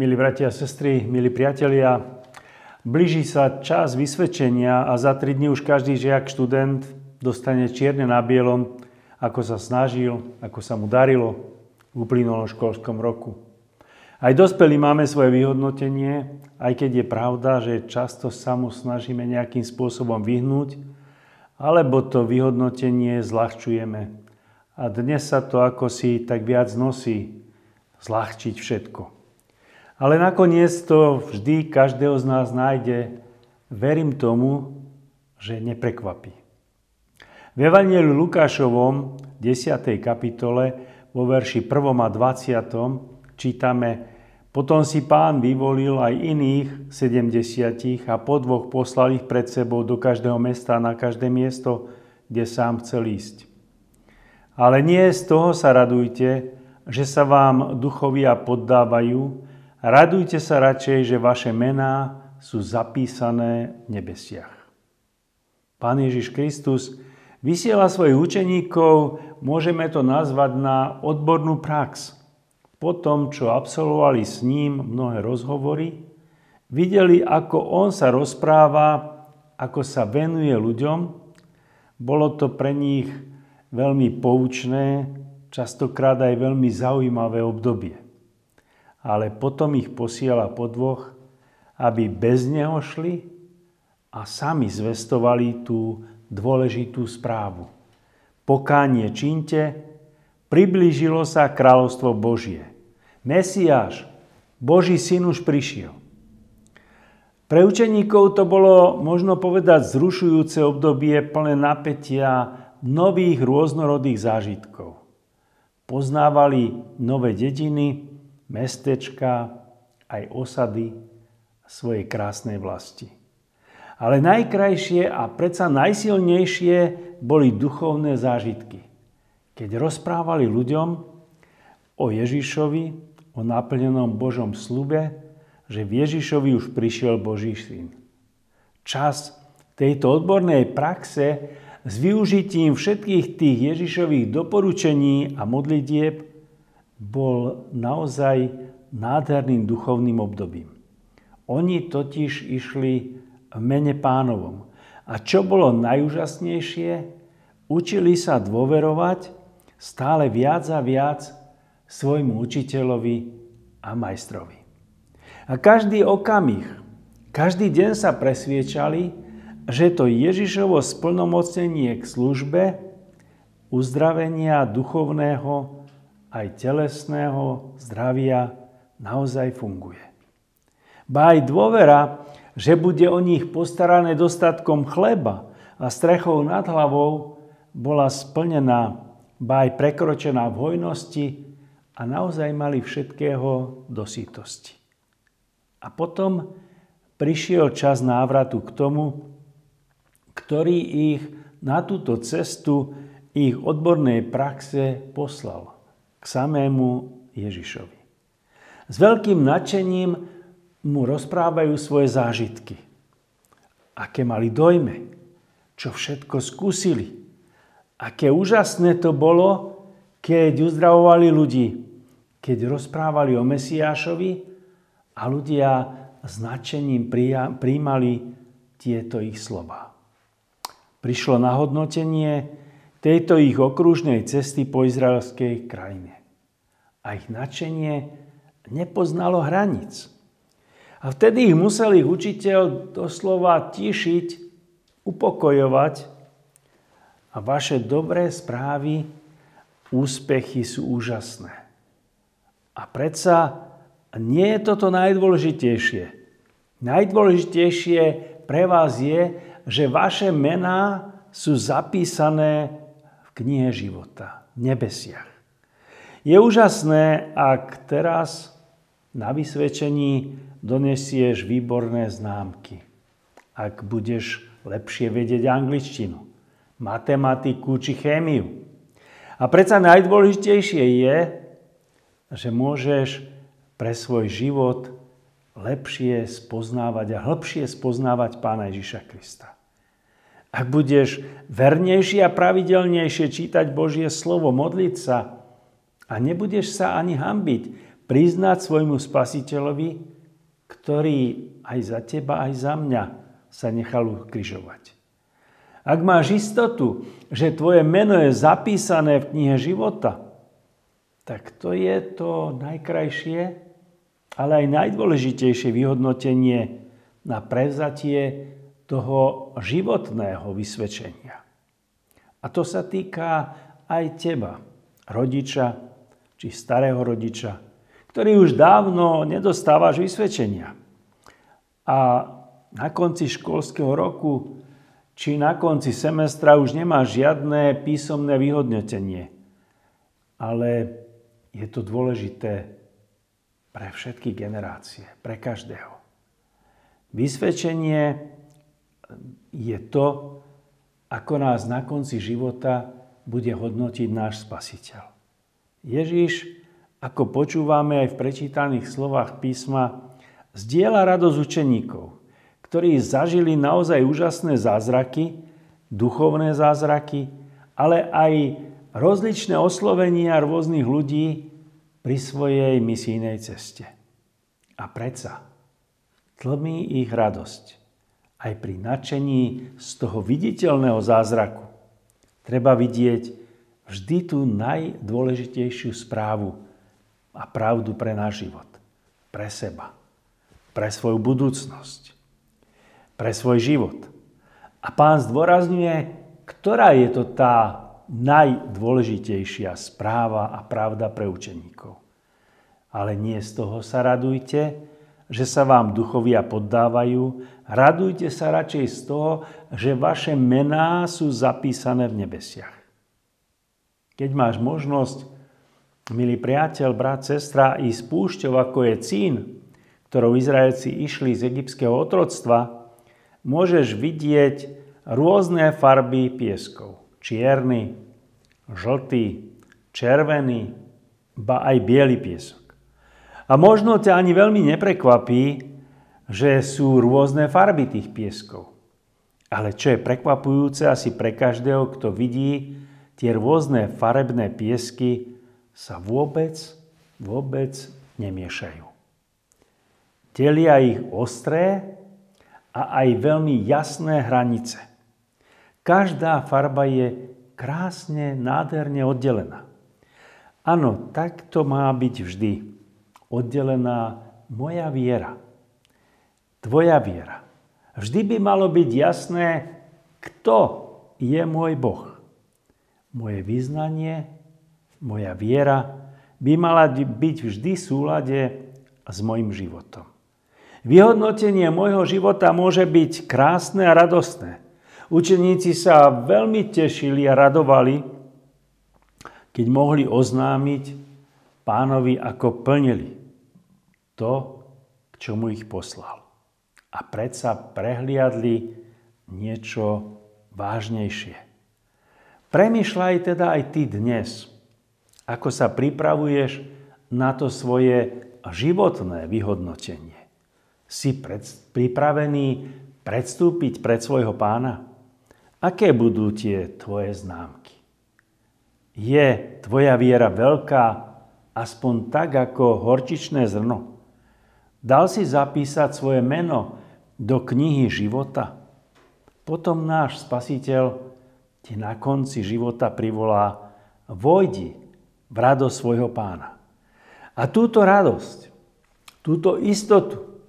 Milí bratia a sestry, milí priatelia, blíži sa čas vysvedčenia a za tri dní už každý žiak, študent dostane čierne na bielom, ako sa snažil, ako sa mu darilo v uplynulom školskom roku. Aj dospelí máme svoje vyhodnotenie, aj keď je pravda, že často sa mu snažíme nejakým spôsobom vyhnúť, alebo to vyhodnotenie zľahčujeme. A dnes sa to ako si tak viac nosí, zľahčiť všetko. Ale nakoniec to vždy každého z nás nájde. Verím tomu, že neprekvapí. V Evangeliu Lukášovom 10. kapitole vo verši 1. a 20. čítame Potom si pán vyvolil aj iných 70 a po dvoch poslal ich pred sebou do každého mesta na každé miesto, kde sám chcel ísť. Ale nie z toho sa radujte, že sa vám duchovia poddávajú, Radujte sa radšej, že vaše mená sú zapísané v nebesiach. Pán Ježiš Kristus vysiela svojich učeníkov, môžeme to nazvať na odbornú prax. Po tom, čo absolvovali s ním mnohé rozhovory, videli, ako on sa rozpráva, ako sa venuje ľuďom. Bolo to pre nich veľmi poučné, častokrát aj veľmi zaujímavé obdobie ale potom ich posiela po dvoch, aby bez neho šli a sami zvestovali tú dôležitú správu. Pokánie činte, priblížilo sa kráľovstvo Božie. Mesiáš, Boží syn už prišiel. Pre učeníkov to bolo, možno povedať, zrušujúce obdobie plné napätia nových rôznorodých zážitkov. Poznávali nové dediny, mestečka, aj osady svojej krásnej vlasti. Ale najkrajšie a predsa najsilnejšie boli duchovné zážitky. Keď rozprávali ľuďom o Ježišovi, o naplnenom Božom slube, že v Ježišovi už prišiel Boží syn. Čas tejto odbornej praxe s využitím všetkých tých Ježišových doporučení a modlitieb bol naozaj nádherným duchovným obdobím. Oni totiž išli v mene pánovom. A čo bolo najúžasnejšie, učili sa dôverovať stále viac a viac svojmu učiteľovi a majstrovi. A každý okamih, každý deň sa presviečali, že to Ježišovo splnomocnenie k službe, uzdravenia duchovného aj telesného zdravia naozaj funguje. Ba aj dôvera, že bude o nich postarané dostatkom chleba a strechou nad hlavou, bola splnená, ba aj prekročená v hojnosti a naozaj mali všetkého do sítosti. A potom prišiel čas návratu k tomu, ktorý ich na túto cestu ich odbornej praxe poslal k samému Ježišovi. S veľkým nadšením mu rozprávajú svoje zážitky. Aké mali dojme, čo všetko skúsili. Aké úžasné to bolo, keď uzdravovali ľudí, keď rozprávali o Mesiášovi a ľudia s nadšením príjmali tieto ich slova. Prišlo na hodnotenie, tejto ich okružnej cesty po izraelskej krajine. A ich nadšenie nepoznalo hranic. A vtedy ich musel ich učiteľ doslova tišiť, upokojovať a vaše dobré správy, úspechy sú úžasné. A predsa nie je toto najdôležitejšie. Najdôležitejšie pre vás je, že vaše mená sú zapísané knihe života, nebesiach. Je úžasné, ak teraz na vysvedčení donesieš výborné známky. Ak budeš lepšie vedieť angličtinu, matematiku či chémiu. A predsa najdôležitejšie je, že môžeš pre svoj život lepšie spoznávať a hĺbšie spoznávať Pána Ježiša Krista. Ak budeš vernejšie a pravidelnejšie čítať Božie slovo, modliť sa a nebudeš sa ani hambiť priznať svojmu spasiteľovi, ktorý aj za teba, aj za mňa sa nechal ukrižovať. Ak máš istotu, že tvoje meno je zapísané v knihe života, tak to je to najkrajšie, ale aj najdôležitejšie vyhodnotenie na prevzatie toho životného vysvedčenia. A to sa týka aj teba, rodiča či starého rodiča, ktorý už dávno nedostávaš vysvedčenia. A na konci školského roku či na konci semestra už nemáš žiadne písomné vyhodnotenie. Ale je to dôležité pre všetky generácie, pre každého. Vysvedčenie je to, ako nás na konci života bude hodnotiť náš spasiteľ. Ježíš, ako počúvame aj v prečítaných slovách písma, zdieľa radosť učeníkov ktorí zažili naozaj úžasné zázraky, duchovné zázraky, ale aj rozličné oslovenia rôznych ľudí pri svojej misijnej ceste. A predsa tlmí ich radosť aj pri nadšení z toho viditeľného zázraku. Treba vidieť vždy tú najdôležitejšiu správu a pravdu pre náš život, pre seba, pre svoju budúcnosť pre svoj život. A pán zdôrazňuje, ktorá je to tá najdôležitejšia správa a pravda pre učeníkov. Ale nie z toho sa radujte, že sa vám duchovia poddávajú, radujte sa radšej z toho, že vaše mená sú zapísané v nebesiach. Keď máš možnosť, milý priateľ, brat, sestra, ísť púšťou, ako je Cín, ktorou Izraelci išli z egyptského otroctva, môžeš vidieť rôzne farby pieskov. Čierny, žltý, červený, ba aj biely piesok. A možno ťa ani veľmi neprekvapí, že sú rôzne farby tých pieskov. Ale čo je prekvapujúce asi pre každého, kto vidí, tie rôzne farebné piesky sa vôbec, vôbec nemiešajú. Delia ich ostré a aj veľmi jasné hranice. Každá farba je krásne, nádherne oddelená. Áno, tak to má byť vždy. Oddelená moja viera. Tvoja viera. Vždy by malo byť jasné, kto je môj Boh. Moje vyznanie, moja viera by mala byť vždy v súlade s mojim životom. Vyhodnotenie môjho života môže byť krásne a radostné. Učeníci sa veľmi tešili a radovali, keď mohli oznámiť pánovi, ako plnili to, k čomu ich poslal. A predsa prehliadli niečo vážnejšie. Premýšľaj teda aj ty dnes, ako sa pripravuješ na to svoje životné vyhodnotenie. Si pred, pripravený predstúpiť pred svojho pána? Aké budú tie tvoje známky? Je tvoja viera veľká, aspoň tak ako horčičné zrno? Dal si zapísať svoje meno do knihy života? Potom náš spasiteľ ti na konci života privolá vojdi v radosť svojho pána. A túto radosť, túto istotu,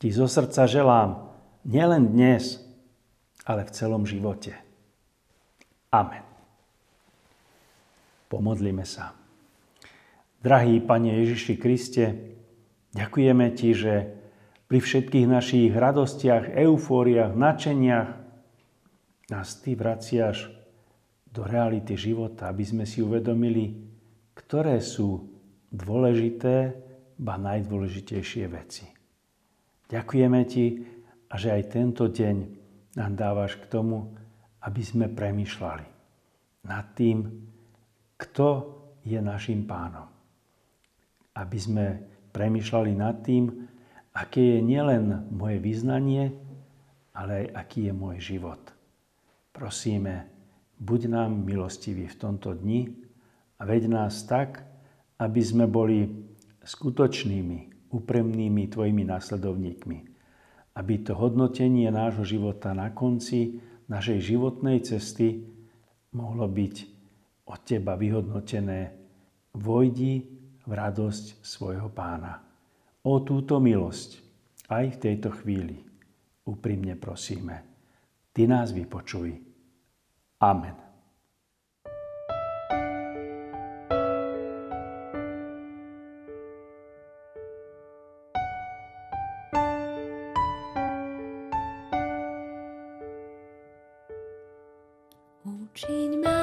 ti zo srdca želám nielen dnes, ale v celom živote. Amen. Pomodlíme sa. Drahý Pane Ježiši Kriste, ďakujeme Ti, že pri všetkých našich radostiach, eufóriách, nadšeniach nás Ty vraciaš do reality života, aby sme si uvedomili, ktoré sú dôležité, ba najdôležitejšie veci. Ďakujeme Ti, a že aj tento deň nám dávaš k tomu, aby sme premyšľali nad tým, kto je našim pánom. Aby sme premyšľali nad tým, aké je nielen moje vyznanie, ale aj aký je môj život. Prosíme, buď nám milostivý v tomto dni a veď nás tak, aby sme boli skutočnými, úpremnými Tvojimi následovníkmi. Aby to hodnotenie nášho života na konci našej životnej cesty mohlo byť od Teba vyhodnotené. Vojdi v radosť svojho pána. O túto milosť aj v tejto chvíli úprimne prosíme. Ty nás vypočuj. Amen. Učiň ma,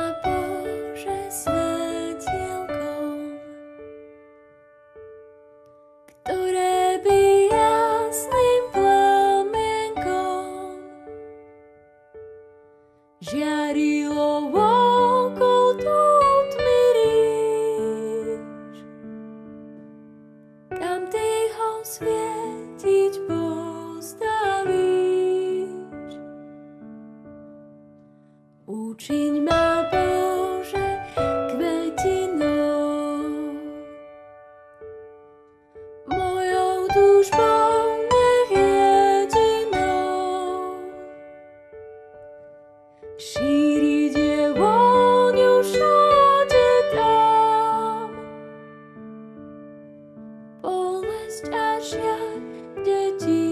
svietiť postavíš. Učiň ma, Bože, kvetinou, mojou túžbou nech jedinou. Šíriť je vôňu všade tam, bolesť a žiaľ, kde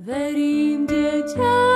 Verím, dieťa